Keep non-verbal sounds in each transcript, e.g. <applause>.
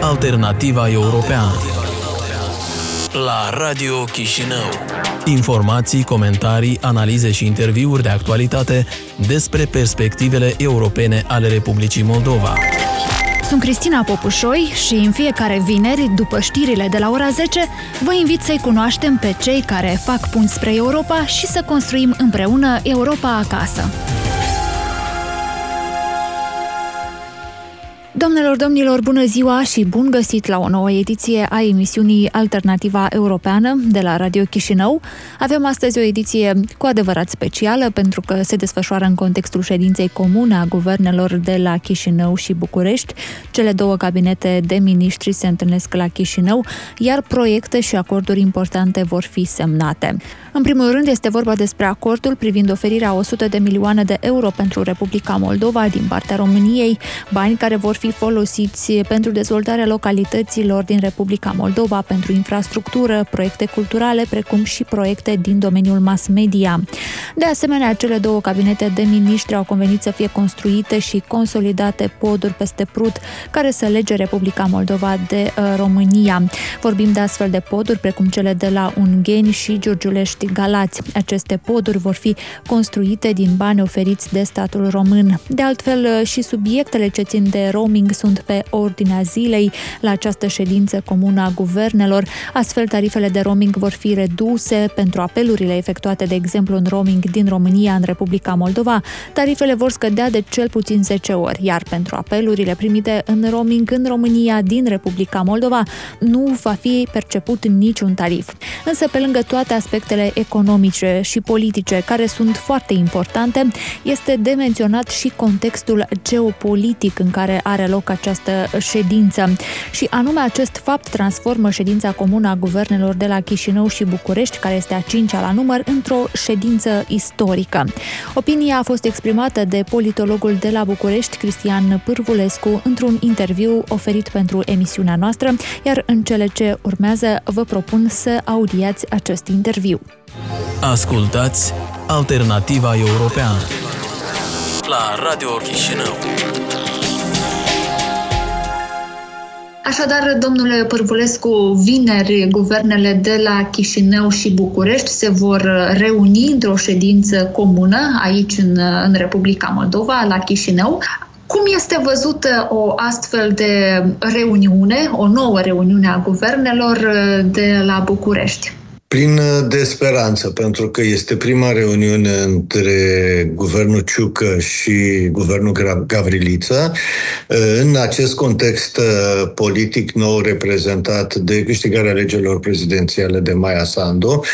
Alternativa Europeană la Radio Chișinău. Informații, comentarii, analize și interviuri de actualitate despre perspectivele europene ale Republicii Moldova. Sunt Cristina Popușoi și în fiecare vineri, după știrile de la ora 10, vă invit să-i cunoaștem pe cei care fac punți spre Europa și să construim împreună Europa acasă. Doamnelor, domnilor, bună ziua și bun găsit la o nouă ediție a emisiunii Alternativa Europeană de la Radio Chișinău. Avem astăzi o ediție cu adevărat specială pentru că se desfășoară în contextul ședinței comune a guvernelor de la Chișinău și București. Cele două cabinete de miniștri se întâlnesc la Chișinău, iar proiecte și acorduri importante vor fi semnate. În primul rând este vorba despre acordul privind oferirea 100 de milioane de euro pentru Republica Moldova din partea României, bani care vor fi folosiți pentru dezvoltarea localităților din Republica Moldova, pentru infrastructură, proiecte culturale, precum și proiecte din domeniul mass media. De asemenea, cele două cabinete de miniștri au convenit să fie construite și consolidate poduri peste Prut, care să lege Republica Moldova de uh, România. Vorbim de astfel de poduri, precum cele de la Ungheni și Giurgiulești Galați. Aceste poduri vor fi construite din bani oferiți de statul român. De altfel, uh, și subiectele ce țin de roaming sunt pe ordinea zilei la această ședință comună a guvernelor. Astfel, tarifele de roaming vor fi reduse pentru apelurile efectuate, de exemplu, în roaming din România în Republica Moldova. Tarifele vor scădea de cel puțin 10 ori, iar pentru apelurile primite în roaming în România din Republica Moldova nu va fi perceput niciun tarif. Însă, pe lângă toate aspectele economice și politice, care sunt foarte importante, este de menționat și contextul geopolitic în care are loc această ședință. Și anume acest fapt transformă ședința comună a guvernelor de la Chișinău și București, care este a cincea la număr, într-o ședință istorică. Opinia a fost exprimată de politologul de la București, Cristian Pârvulescu, într-un interviu oferit pentru emisiunea noastră, iar în cele ce urmează vă propun să audiați acest interviu. Ascultați Alternativa Europeană la Radio Chișinău. Așadar, domnule Pârvulescu, vineri guvernele de la Chișinău și București se vor reuni într-o ședință comună aici în, în Republica Moldova, la Chișinău. Cum este văzută o astfel de reuniune, o nouă reuniune a guvernelor de la București? Prin uh, de speranță, pentru că este prima reuniune între guvernul Ciucă și guvernul Gavriliță. Uh, în acest context uh, politic nou reprezentat de câștigarea alegerilor prezidențiale de Maia Sandu,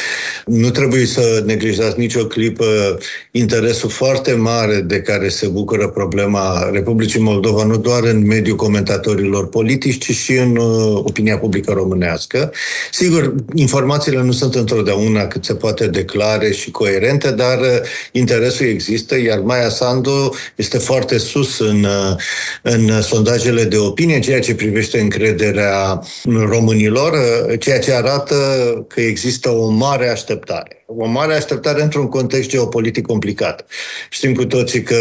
nu trebuie să neglijați nicio clipă interesul foarte mare de care se bucură problema Republicii Moldova, nu doar în mediul comentatorilor politici, ci și în opinia publică românească. Sigur, informațiile nu sunt sunt întotdeauna cât se poate declare și coerente, dar uh, interesul există, iar Maia Sandu este foarte sus în, uh, în sondajele de opinie, ceea ce privește încrederea românilor, uh, ceea ce arată că există o mare așteptare o mare așteptare într-un context geopolitic complicat. Știm cu toții că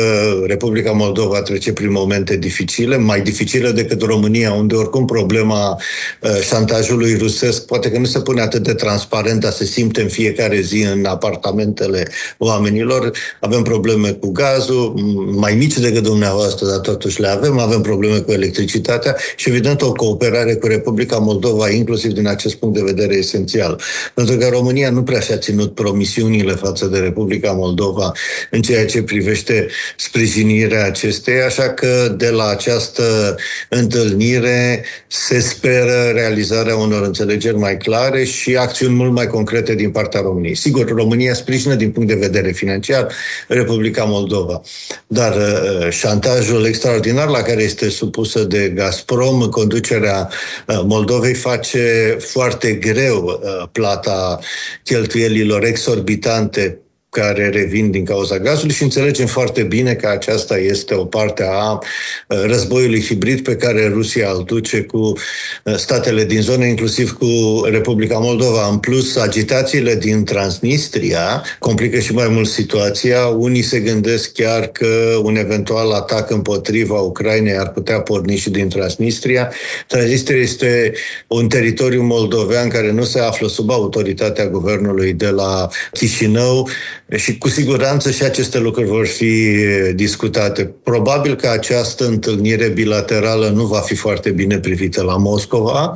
Republica Moldova trece prin momente dificile, mai dificile decât România, unde oricum problema uh, șantajului rusesc poate că nu se pune atât de transparent, dar se simte în fiecare zi în apartamentele oamenilor. Avem probleme cu gazul, mai mici decât dumneavoastră, dar totuși le avem. Avem probleme cu electricitatea și, evident, o cooperare cu Republica Moldova, inclusiv din acest punct de vedere, esențial. Pentru că România nu prea și-a ținut promisiunile față de Republica Moldova în ceea ce privește sprijinirea acesteia, așa că de la această întâlnire se speră realizarea unor înțelegeri mai clare și acțiuni mult mai concrete din partea României. Sigur, România sprijină din punct de vedere financiar Republica Moldova, dar uh, șantajul extraordinar la care este supusă de Gazprom, conducerea uh, Moldovei face foarte greu uh, plata cheltuielilor exorbitante care revin din cauza gazului și înțelegem foarte bine că aceasta este o parte a uh, războiului hibrid pe care Rusia îl duce cu uh, statele din zonă, inclusiv cu Republica Moldova. În plus, agitațiile din Transnistria complică și mai mult situația. Unii se gândesc chiar că un eventual atac împotriva Ucrainei ar putea porni și din Transnistria. Transnistria este un teritoriu moldovean care nu se află sub autoritatea guvernului de la Chișinău și cu siguranță și aceste lucruri vor fi discutate. Probabil că această întâlnire bilaterală nu va fi foarte bine privită la Moscova,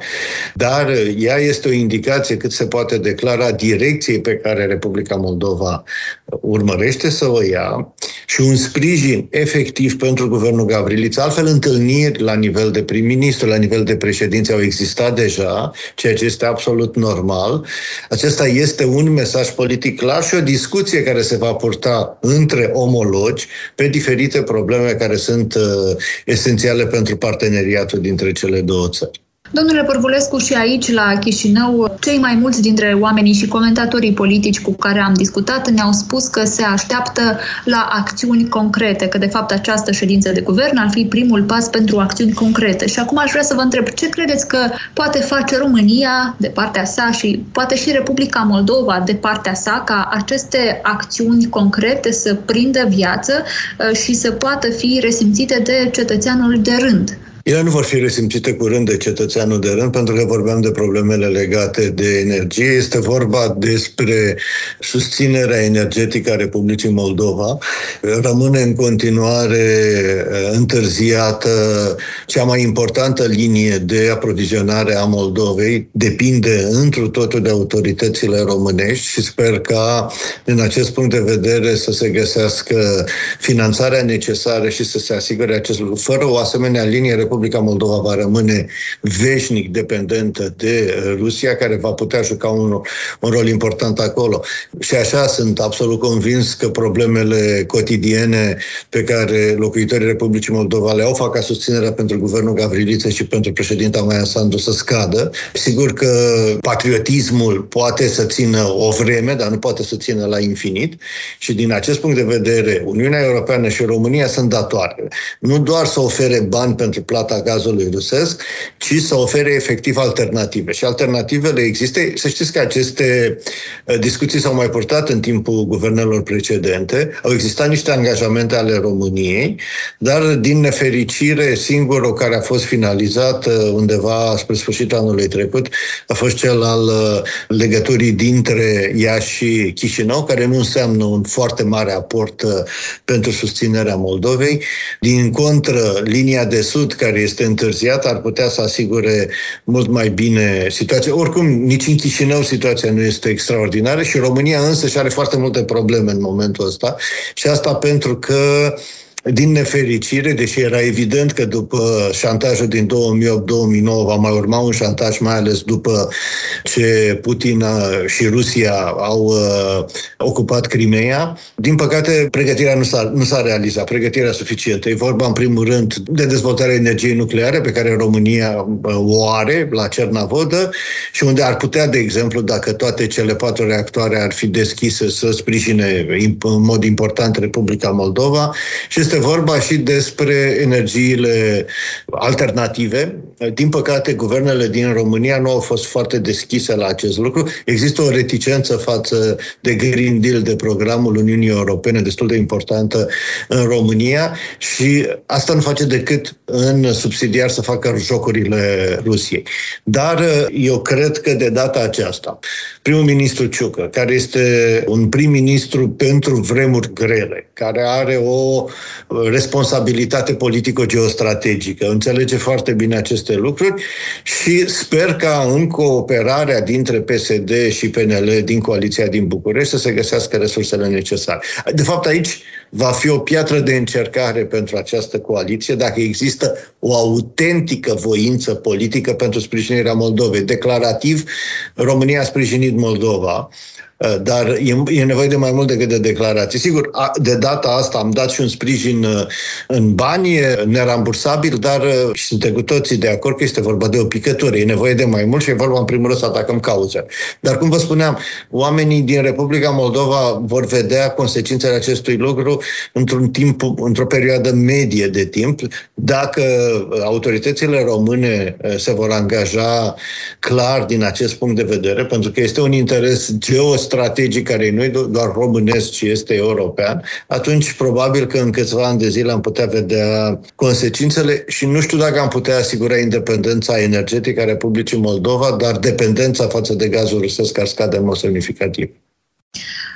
dar ea este o indicație cât se poate declara direcției pe care Republica Moldova urmărește să o ia și un sprijin efectiv pentru guvernul Gavrilița. Altfel, întâlniri la nivel de prim-ministru, la nivel de președinți au existat deja, ceea ce este absolut normal. Acesta este un mesaj politic clar și o discuție care se va purta între omologi pe diferite probleme care sunt uh, esențiale pentru parteneriatul dintre cele două țări. Domnule Părvulescu, și aici, la Chișinău, cei mai mulți dintre oamenii și comentatorii politici cu care am discutat ne-au spus că se așteaptă la acțiuni concrete, că de fapt această ședință de guvern ar fi primul pas pentru acțiuni concrete. Și acum aș vrea să vă întreb, ce credeți că poate face România de partea sa și poate și Republica Moldova de partea sa ca aceste acțiuni concrete să prindă viață uh, și să poată fi resimțite de cetățeanul de rând? Ele nu vor fi resimțite curând de cetățeanul de rând, pentru că vorbeam de problemele legate de energie. Este vorba despre susținerea energetică a Republicii Moldova. Rămâne în continuare uh, întârziată cea mai importantă linie de aprovizionare a Moldovei. Depinde întru totul de autoritățile românești și sper ca, din acest punct de vedere, să se găsească finanțarea necesară și să se asigure acest lucru. Fără o asemenea linie, Republica Republica Moldova va rămâne veșnic dependentă de Rusia, care va putea juca un, un rol important acolo. Și așa sunt absolut convins că problemele cotidiene pe care locuitorii Republicii Moldova le au fac ca susținerea pentru guvernul Gavriliță și pentru președinta Maia Sandu să scadă. Sigur că patriotismul poate să țină o vreme, dar nu poate să țină la infinit și din acest punct de vedere Uniunea Europeană și România sunt datoare. Nu doar să ofere bani pentru plata plata gazului rusesc, ci să ofere efectiv alternative. Și alternativele există. Să știți că aceste uh, discuții s-au mai purtat în timpul guvernelor precedente. Au existat niște angajamente ale României, dar din nefericire singurul care a fost finalizat uh, undeva spre sfârșitul anului trecut a fost cel al uh, legăturii dintre ea și Chișinău, care nu înseamnă un foarte mare aport pentru susținerea Moldovei. Din contră, linia de sud, care care este întârziat ar putea să asigure mult mai bine situația. Oricum, nici în Chișinău situația nu este extraordinară și România însă și are foarte multe probleme în momentul ăsta și asta pentru că din nefericire, deși era evident că după șantajul din 2008-2009 va mai urma un șantaj, mai ales după ce Putin și Rusia au uh, ocupat Crimea, din păcate pregătirea nu s-a, nu s-a realizat, pregătirea suficientă. E vorba în primul rând de dezvoltarea energiei nucleare pe care România uh, o are la Cernavodă și unde ar putea, de exemplu, dacă toate cele patru reactoare ar fi deschise să sprijine în mod important Republica Moldova și este vorba și despre energiile alternative. Din păcate, guvernele din România nu au fost foarte deschise la acest lucru. Există o reticență față de Green Deal, de programul Uniunii Europene, destul de importantă în România și asta nu face decât în subsidiar să facă jocurile Rusiei. Dar eu cred că de data aceasta, primul ministru Ciucă, care este un prim-ministru pentru vremuri grele, care are o responsabilitate politico-geostrategică. Înțelege foarte bine aceste lucruri și sper ca în cooperarea dintre PSD și PNL din coaliția din București să se găsească resursele necesare. De fapt, aici va fi o piatră de încercare pentru această coaliție dacă există o autentică voință politică pentru sprijinirea Moldovei. Declarativ, România a sprijinit Moldova Uh, dar e, e nevoie de mai mult decât de declarații. Sigur, de data asta am dat și un sprijin uh, în bani, nerambursabil, dar și suntem cu toții de acord că este vorba de o picătură. E nevoie de mai mult și e vorba în primul rând să atacăm cauza. Dar cum vă spuneam, oamenii din Republica Moldova vor vedea consecințele acestui lucru într-un timp, într-o perioadă medie de timp, dacă autoritățile române se vor angaja clar din acest punct de vedere, pentru că este un interes geostrategic care nu e doar românesc, ci este european, atunci probabil că în câțiva ani de zile am putea vedea consecințele și nu știu dacă am putea asigura independența energetică a Republicii Moldova, dar dependența față de gazul rusesc ar scade în mod semnificativ.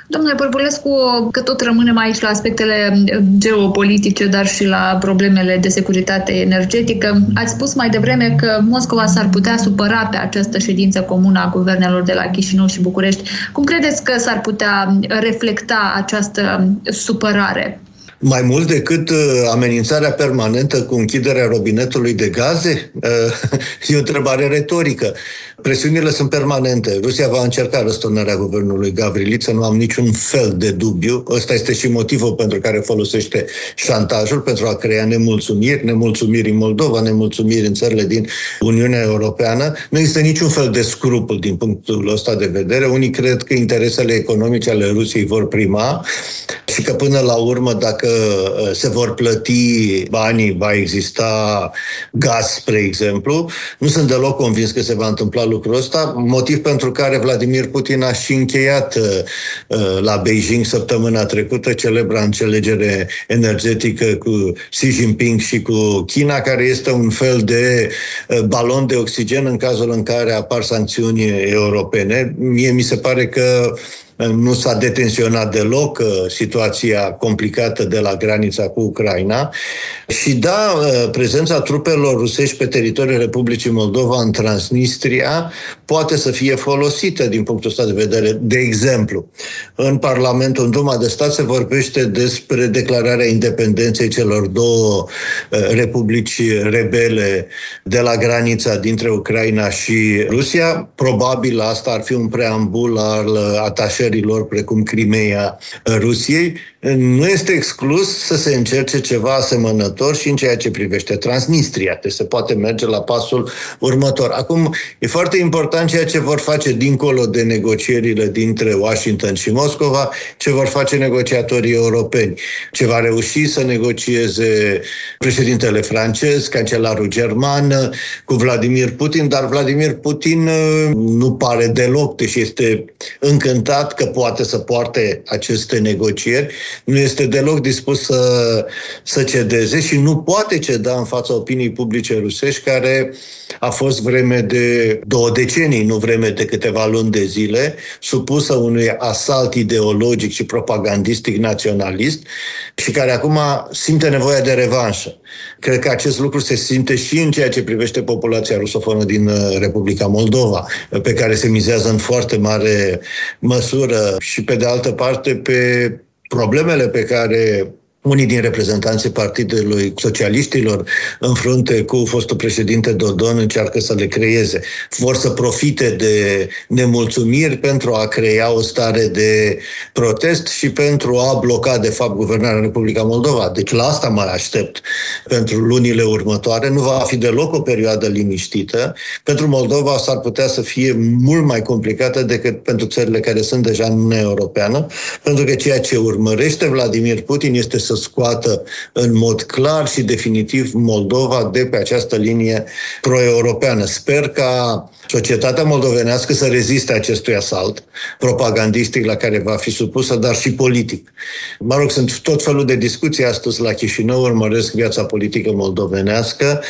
Domnule Părbulescu, că tot rămânem aici la aspectele geopolitice, dar și la problemele de securitate energetică, ați spus mai devreme că Moscova s-ar putea supăra pe această ședință comună a guvernelor de la Chișinău și București. Cum credeți că s-ar putea reflecta această supărare? Mai mult decât uh, amenințarea permanentă cu închiderea robinetului de gaze? Uh, <laughs> e o întrebare retorică. Presiunile sunt permanente. Rusia va încerca răsturnarea guvernului Gavriliță, nu am niciun fel de dubiu. Ăsta este și motivul pentru care folosește șantajul, pentru a crea nemulțumiri, nemulțumiri în Moldova, nemulțumiri în țările din Uniunea Europeană. Nu există niciun fel de scrupul din punctul ăsta de vedere. Unii cred că interesele economice ale Rusiei vor prima și că până la urmă, dacă uh, se vor plăti banii, va exista gaz, spre exemplu. Nu sunt deloc convins că se va întâmpla lucrul ăsta, motiv pentru care Vladimir Putin a și încheiat uh, uh, la Beijing săptămâna trecută celebra înțelegere energetică cu Xi Jinping și cu China, care este un fel de balon de oxigen în cazul în care apar sancțiuni europene. Mie mi se pare că nu s-a detenționat deloc uh, situația complicată de la granița cu Ucraina și da, uh, prezența trupelor rusești pe teritoriul Republicii Moldova în Transnistria poate să fie folosită din punctul ăsta de vedere. De exemplu, în Parlamentul, în Duma de Stat se vorbește despre declararea independenței celor două uh, republici rebele de la granița dintre Ucraina și Rusia. Probabil asta ar fi un preambul al atașării țărilor precum Crimea Rusiei, nu este exclus să se încerce ceva asemănător și în ceea ce privește Transnistria. Deci se poate merge la pasul următor. Acum, e foarte important ceea ce vor face dincolo de negocierile dintre Washington și Moscova, ce vor face negociatorii europeni, ce va reuși să negocieze președintele francez, cancelarul german, cu Vladimir Putin, dar Vladimir Putin uh, nu pare deloc, deși este încântat că poate să poarte aceste negocieri, nu este deloc dispus să, să cedeze și nu poate ceda în fața opiniei publice rusești, care a fost vreme de două decenii, nu vreme de câteva luni de zile, supusă unui asalt ideologic și propagandistic naționalist și care acum simte nevoia de revanșă. Cred că acest lucru se simte și în ceea ce privește populația rusofonă din uh, Republica Moldova, pe care se mizează în foarte mare măsură și pe de altă parte pe problemele pe care unii din reprezentanții Partidului Socialiștilor în frunte cu fostul președinte Dodon încearcă să le creeze. Vor să profite de nemulțumiri pentru a crea o stare de protest și pentru a bloca, de fapt, guvernarea Republica Moldova. Deci la asta mă aștept pentru lunile următoare. Nu va fi deloc o perioadă liniștită. Pentru Moldova s-ar putea să fie mult mai complicată decât pentru țările care sunt deja în Uniunea Europeană, pentru că ceea ce urmărește Vladimir Putin este să să scoată în mod clar și definitiv Moldova de pe această linie pro-europeană. Sper ca societatea moldovenească să reziste acestui asalt propagandistic la care va fi supusă, dar și politic. Mă rog, sunt tot felul de discuții astăzi la Chișinău, urmăresc viața politică moldovenească,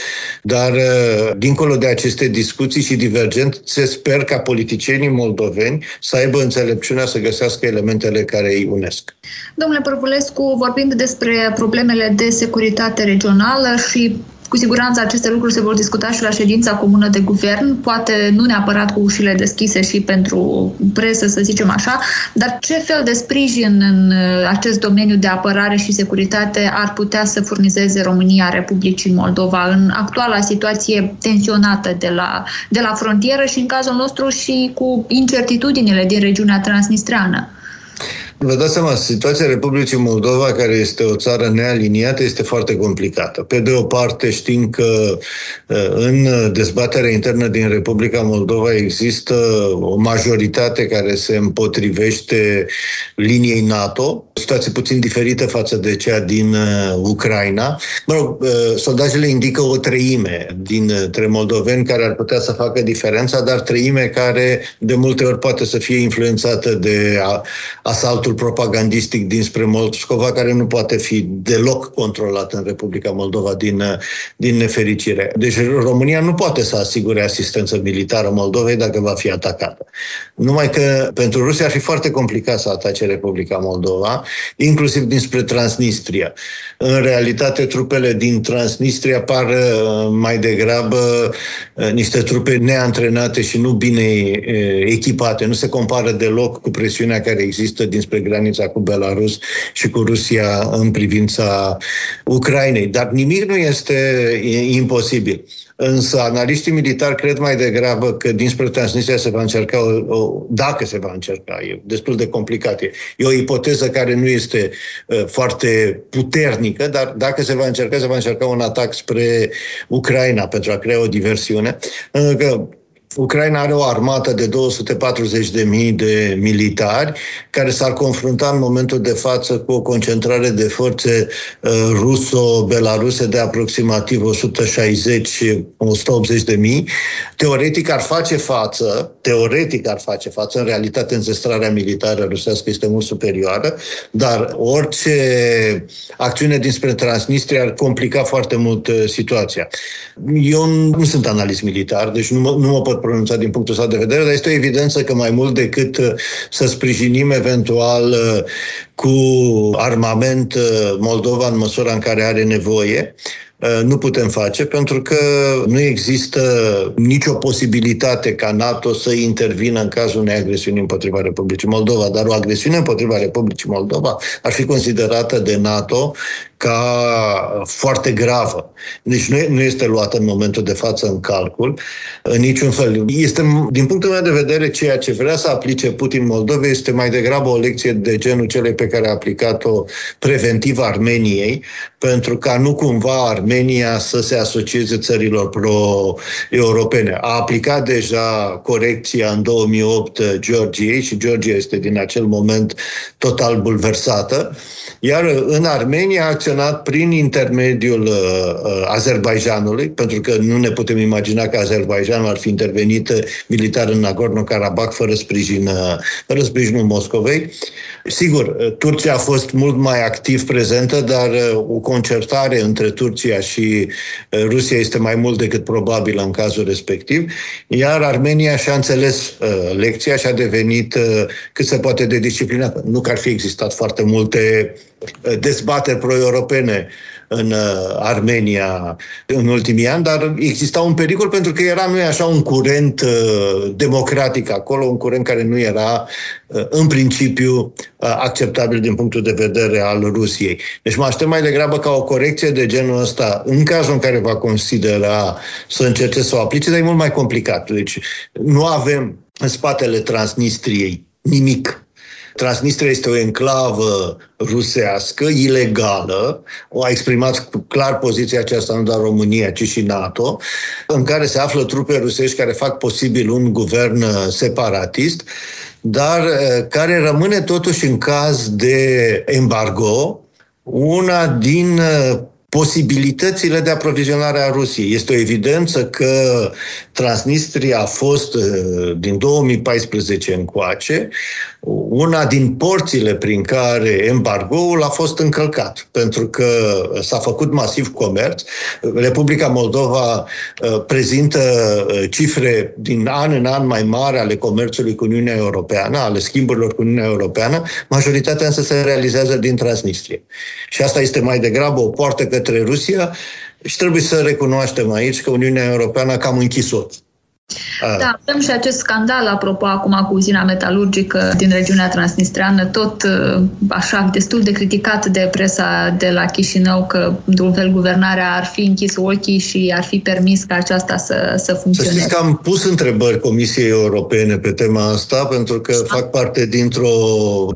dar uh, dincolo de aceste discuții și divergențe, sper ca politicienii moldoveni să aibă înțelepciunea să găsească elementele care îi unesc. Domnule Părpulescu, vorbind despre problemele de securitate regională și Cu siguranță aceste lucruri se vor discuta și la ședința comună de guvern, poate nu neapărat cu ușile deschise și pentru presă, să zicem așa, dar ce fel de sprijin în uh, acest domeniu de apărare și securitate ar putea să furnizeze România Republicii Moldova în actuala situație tensionată de la, de la frontieră și în cazul nostru și cu incertitudinile din regiunea transnistreană? Vă dați seama, situația Republicii Moldova, care este o țară nealiniată, este foarte complicată. Pe de o parte, știm că uh, în dezbaterea internă din Republica Moldova există o majoritate care se împotrivește liniei NATO, situație puțin diferită față de cea din uh, Ucraina. Mă rog, uh, sondajele indică o treime dintre moldoveni care ar putea să facă diferența, dar treime care de multe ori poate să fie influențată de asaltul discursul propagandistic dinspre Moscova, care nu poate fi deloc controlat în Republica Moldova din, din nefericire. Deci România nu poate să asigure asistență militară Moldovei dacă va fi atacată. Numai că pentru Rusia ar fi foarte complicat să atace Republica Moldova, inclusiv dinspre Transnistria. În realitate, trupele din Transnistria par uh, mai degrabă uh, niște trupe neantrenate și nu bine uh, echipate. Nu se compară deloc cu presiunea care există dinspre granița cu Belarus și cu Rusia în privința Ucrainei. Dar nimic nu este imposibil. Însă analiștii militari cred mai degrabă că dinspre Transnistria se va încerca, o, o, dacă se va încerca, e destul de complicat. E, e o ipoteză care nu este uh, foarte puternică, dar dacă se va încerca, se va încerca un atac spre Ucraina pentru a crea o diversiune. Uh, că Ucraina are o armată de 240.000 de militari care s-ar confrunta în momentul de față cu o concentrare de forțe uh, ruso-belaruse de aproximativ 160-180 de mii. Teoretic ar face față, teoretic ar face față, în realitate înzestrarea militară rusească este mult superioară, dar orice acțiune dinspre Transnistria ar complica foarte mult uh, situația. Eu nu sunt analist militar, deci nu mă, nu mă pot pronunța din punctul ăsta de vedere, dar este o evidență că mai mult decât uh, să sprijinim eventual uh, cu armament uh, Moldova în măsura în care are nevoie, nu putem face pentru că nu există nicio posibilitate ca NATO să intervină în cazul unei agresiuni împotriva Republicii Moldova, dar o agresiune împotriva Republicii Moldova ar fi considerată de NATO ca foarte gravă. Deci nu, nu este luată în momentul de față în calcul în niciun fel. Este, din punctul meu de vedere, ceea ce vrea să aplice Putin Moldovei este mai degrabă o lecție de genul celei pe care a aplicat-o preventiv Armeniei, pentru ca nu cumva Armenia să se asocieze țărilor pro-europene. A aplicat deja corecția în 2008 Georgiei și Georgia este din acel moment total bulversată, iar în Armenia a acționat prin intermediul uh, uh, Azerbaijanului, pentru că nu ne putem imagina că Azerbaijanul ar fi intervenit uh, militar în Nagorno-Karabakh fără, sprijin, uh, fără sprijinul Moscovei. Sigur, uh, Turcia a fost mult mai activ prezentă, dar uh, o concertare între Turcia și uh, Rusia este mai mult decât probabilă în cazul respectiv, iar Armenia și-a înțeles uh, lecția și a devenit uh, cât se poate de disciplinată. Nu că ar fi existat foarte multe dezbateri pro-europene în uh, Armenia în ultimii ani, dar exista un pericol pentru că era, nu e așa, un curent uh, democratic acolo, un curent care nu era uh, în principiu acceptabil din punctul de vedere al Rusiei. Deci mă aștept mai degrabă ca o corecție de genul ăsta, în cazul în care va considera să încerce să o aplice, dar e mult mai complicat. Deci nu avem în spatele Transnistriei nimic Transnistria este o enclavă rusească, ilegală, o a exprimat clar poziția aceasta nu doar România, ci și NATO, în care se află trupe rusești care fac posibil un guvern uh, separatist, dar uh, care rămâne totuși în caz de embargo una din uh, posibilitățile de aprovizionare a Rusiei. Este o evidență că Transnistria a fost din 2014 încoace una din porțile prin care embargoul a fost încălcat, pentru că s-a făcut masiv comerț. Republica Moldova uh, prezintă uh, cifre din an în an mai mari ale comerțului cu Uniunea Europeană, ale schimburilor cu Uniunea Europeană, majoritatea însă se realizează din Transnistria. Și asta este mai degrabă o poartă către Rusia, Și trebuie să recunoaștem aici că Uniunea Europeană a cam închis-o da, avem și acest scandal, apropo, acum cu uzina metalurgică din regiunea transnistreană, tot uh, așa destul de criticat de presa de la Chișinău că, într-un fel, guvernarea ar fi închis ochii și ar fi permis ca aceasta să, să funcționeze. Să știți că am pus întrebări Comisiei Europene pe tema asta, pentru că da. fac parte dintr-o,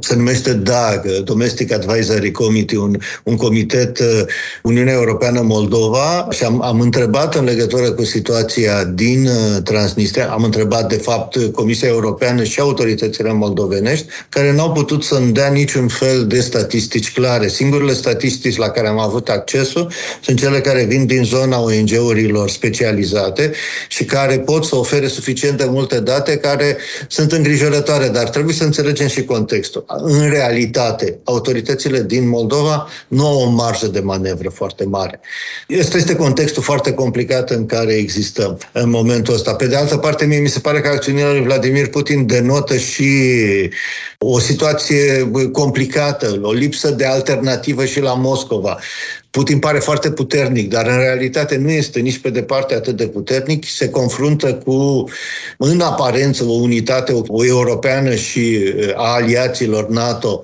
se numește DAG, Domestic Advisory Committee, un, un comitet uh, Uniunea Europeană Moldova și am, am întrebat în legătură cu situația din uh, Transnistria. Am întrebat, de fapt, Comisia Europeană și autoritățile moldovenești, care n-au putut să-mi dea niciun fel de statistici clare. Singurele statistici la care am avut accesul sunt cele care vin din zona ONG-urilor specializate și care pot să ofere suficient de multe date care sunt îngrijorătoare, dar trebuie să înțelegem și contextul. În realitate, autoritățile din Moldova nu au o marjă de manevră foarte mare. Este, este contextul foarte complicat în care existăm în momentul ăsta. Pe de altă parte, mie mi se pare că acțiunile lui Vladimir Putin denotă și o situație complicată, o lipsă de alternativă și la Moscova. Putin pare foarte puternic, dar în realitate nu este nici pe departe atât de puternic. Se confruntă cu, în aparență, o unitate o europeană și a aliaților NATO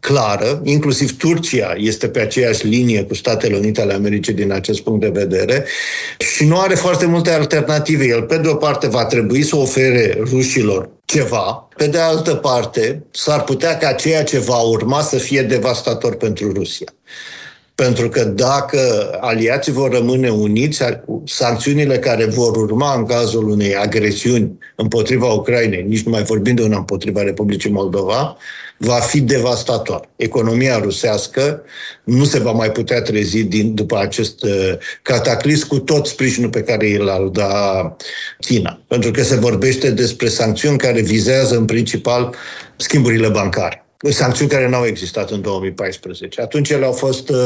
clară, inclusiv Turcia este pe aceeași linie cu Statele Unite ale Americii din acest punct de vedere și nu are foarte multe alternative. El, pe de o parte, va trebui să ofere rușilor ceva, pe de altă parte, s-ar putea ca ceea ce va urma să fie devastator pentru Rusia. Pentru că dacă aliații vor rămâne uniți, sancțiunile care vor urma în cazul unei agresiuni împotriva Ucrainei, nici nu mai vorbim de una împotriva Republicii Moldova, va fi devastator. Economia rusească nu se va mai putea trezi din, după acest uh, cataclism cu tot sprijinul pe care îl da China. Pentru că se vorbește despre sancțiuni care vizează în principal schimburile bancare sancțiuni care n-au existat în 2014. Atunci ele au fost uh,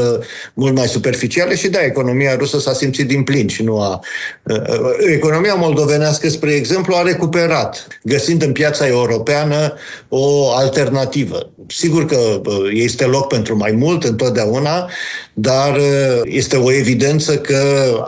mult mai superficiale și da, economia rusă s-a simțit din plin și nu a... Uh, uh, economia moldovenească, spre exemplu, a recuperat, găsind în piața europeană o alternativă. Sigur că uh, este loc pentru mai mult întotdeauna, dar uh, este o evidență că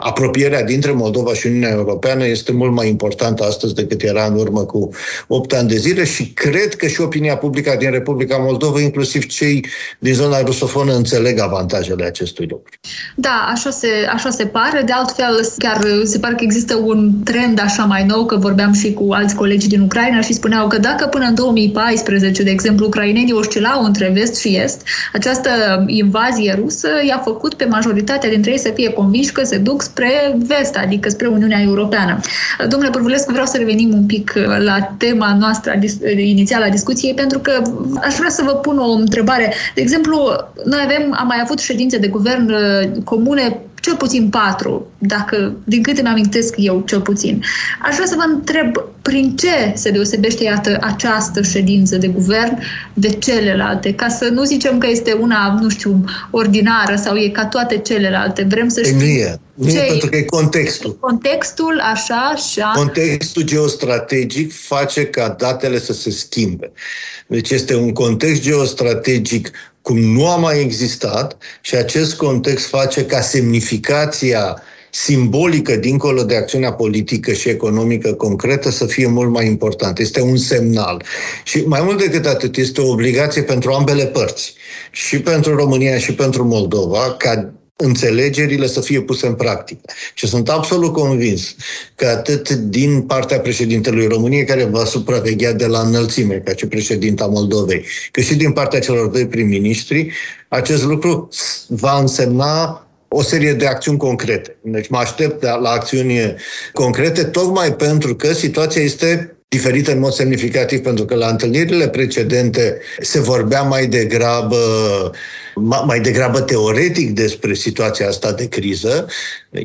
apropierea dintre Moldova și Uniunea Europeană este mult mai importantă astăzi decât era în urmă cu 8 ani de zile și cred că și opinia publică din Republica Moldova, inclusiv cei din zona rusofonă, înțeleg avantajele acestui lucru. Da, așa se, așa se pare. De altfel, chiar se pare că există un trend așa mai nou, că vorbeam și cu alți colegi din Ucraina și spuneau că dacă până în 2014, de exemplu, ucrainenii oscilau între vest și est, această invazie rusă i-a a făcut pe majoritatea dintre ei să fie convinși că se duc spre vest, adică spre Uniunea Europeană. Domnule Părvulescu, vreau să revenim un pic la tema noastră inițială a discuției, pentru că aș vrea să vă pun o întrebare. De exemplu, noi avem, am mai avut ședințe de guvern uh, comune cel puțin patru, dacă, din câte mi amintesc eu, cel puțin. Aș vrea să vă întreb prin ce se deosebește, iată, această ședință de guvern de celelalte, ca să nu zicem că este una, nu știu, ordinară sau e ca toate celelalte. Vrem să știm... Nu e, nu e pentru că e contextul. Contextul, așa, așa. Contextul geostrategic face ca datele să se schimbe. Deci este un context geostrategic cum nu a mai existat și acest context face ca semnificația simbolică, dincolo de acțiunea politică și economică concretă, să fie mult mai importantă. Este un semnal. Și mai mult decât atât, este o obligație pentru ambele părți, și pentru România și pentru Moldova, ca înțelegerile să fie puse în practică. Și sunt absolut convins că atât din partea președintelui României, care va supraveghea de la înălțime, ca și președinta Moldovei, cât și din partea celor doi prim-ministri, acest lucru va însemna o serie de acțiuni concrete. Deci mă aștept la acțiuni concrete, tocmai pentru că situația este diferită în mod semnificativ, pentru că la întâlnirile precedente se vorbea mai degrabă mai degrabă teoretic despre situația asta de criză,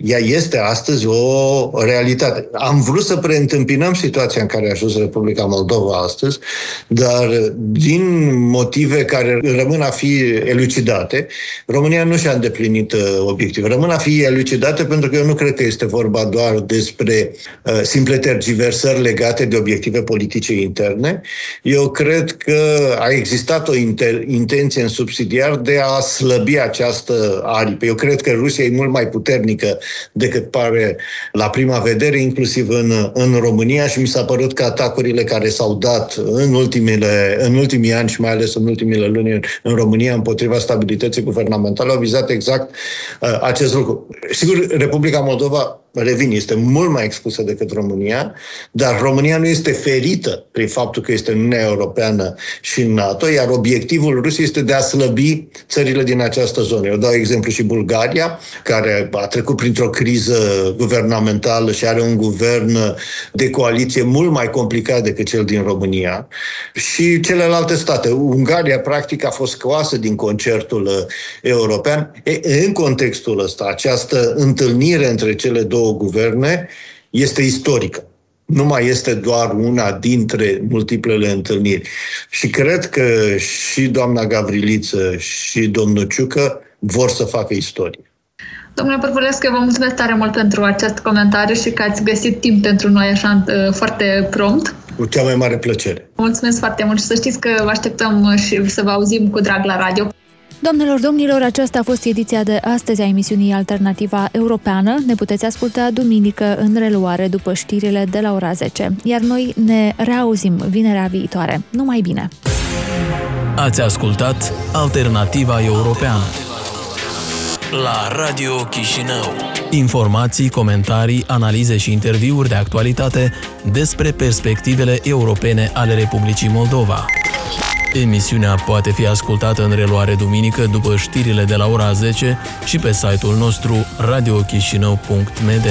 ea este astăzi o realitate. Am vrut să preîntâmpinăm situația în care a ajuns Republica Moldova astăzi, dar din motive care rămân a fi elucidate, România nu și-a îndeplinit uh, obiective. Rămân a fi elucidate pentru că eu nu cred că este vorba doar despre uh, simple tergiversări legate de obiective politice interne. Eu cred că a existat o inter- intenție în subsidiar de a slăbi această aripă. Eu cred că Rusia e mult mai puternică decât pare la prima vedere, inclusiv în, în România și mi s-a părut că atacurile care s-au dat în, ultimele, în ultimii ani și mai ales în ultimele luni în România împotriva stabilității guvernamentale au vizat exact uh, acest lucru. Sigur, Republica Moldova revin, este mult mai expusă decât România, dar România nu este ferită prin faptul că este în Uniunea Europeană și în NATO, iar obiectivul Rusiei este de a slăbi țările din această zonă. Eu dau exemplu și Bulgaria, care a trecut printr-o criză guvernamentală și are un guvern de coaliție mult mai complicat decât cel din România și celelalte state. Ungaria, practic, a fost scoasă din concertul european. E, în contextul ăsta, această întâlnire între cele două două guverne este istorică. Nu mai este doar una dintre multiplele întâlniri. Și cred că și doamna Gavriliță și domnul Ciucă vor să facă istorie. Domnule Părvulescu, vă mulțumesc tare mult pentru acest comentariu și că ați găsit timp pentru noi așa uh, foarte prompt. Cu cea mai mare plăcere. Mulțumesc foarte mult și să știți că vă așteptăm și să vă auzim cu drag la radio. Doamnelor, domnilor, aceasta a fost ediția de astăzi a emisiunii Alternativa Europeană. Ne puteți asculta duminică în reluare după știrile de la ora 10. Iar noi ne reauzim vinerea viitoare. Numai bine! Ați ascultat Alternativa Europeană la Radio Chișinău. Informații, comentarii, analize și interviuri de actualitate despre perspectivele europene ale Republicii Moldova. Emisiunea poate fi ascultată în reluare duminică după știrile de la ora 10 și pe site-ul nostru radiochișinău.md.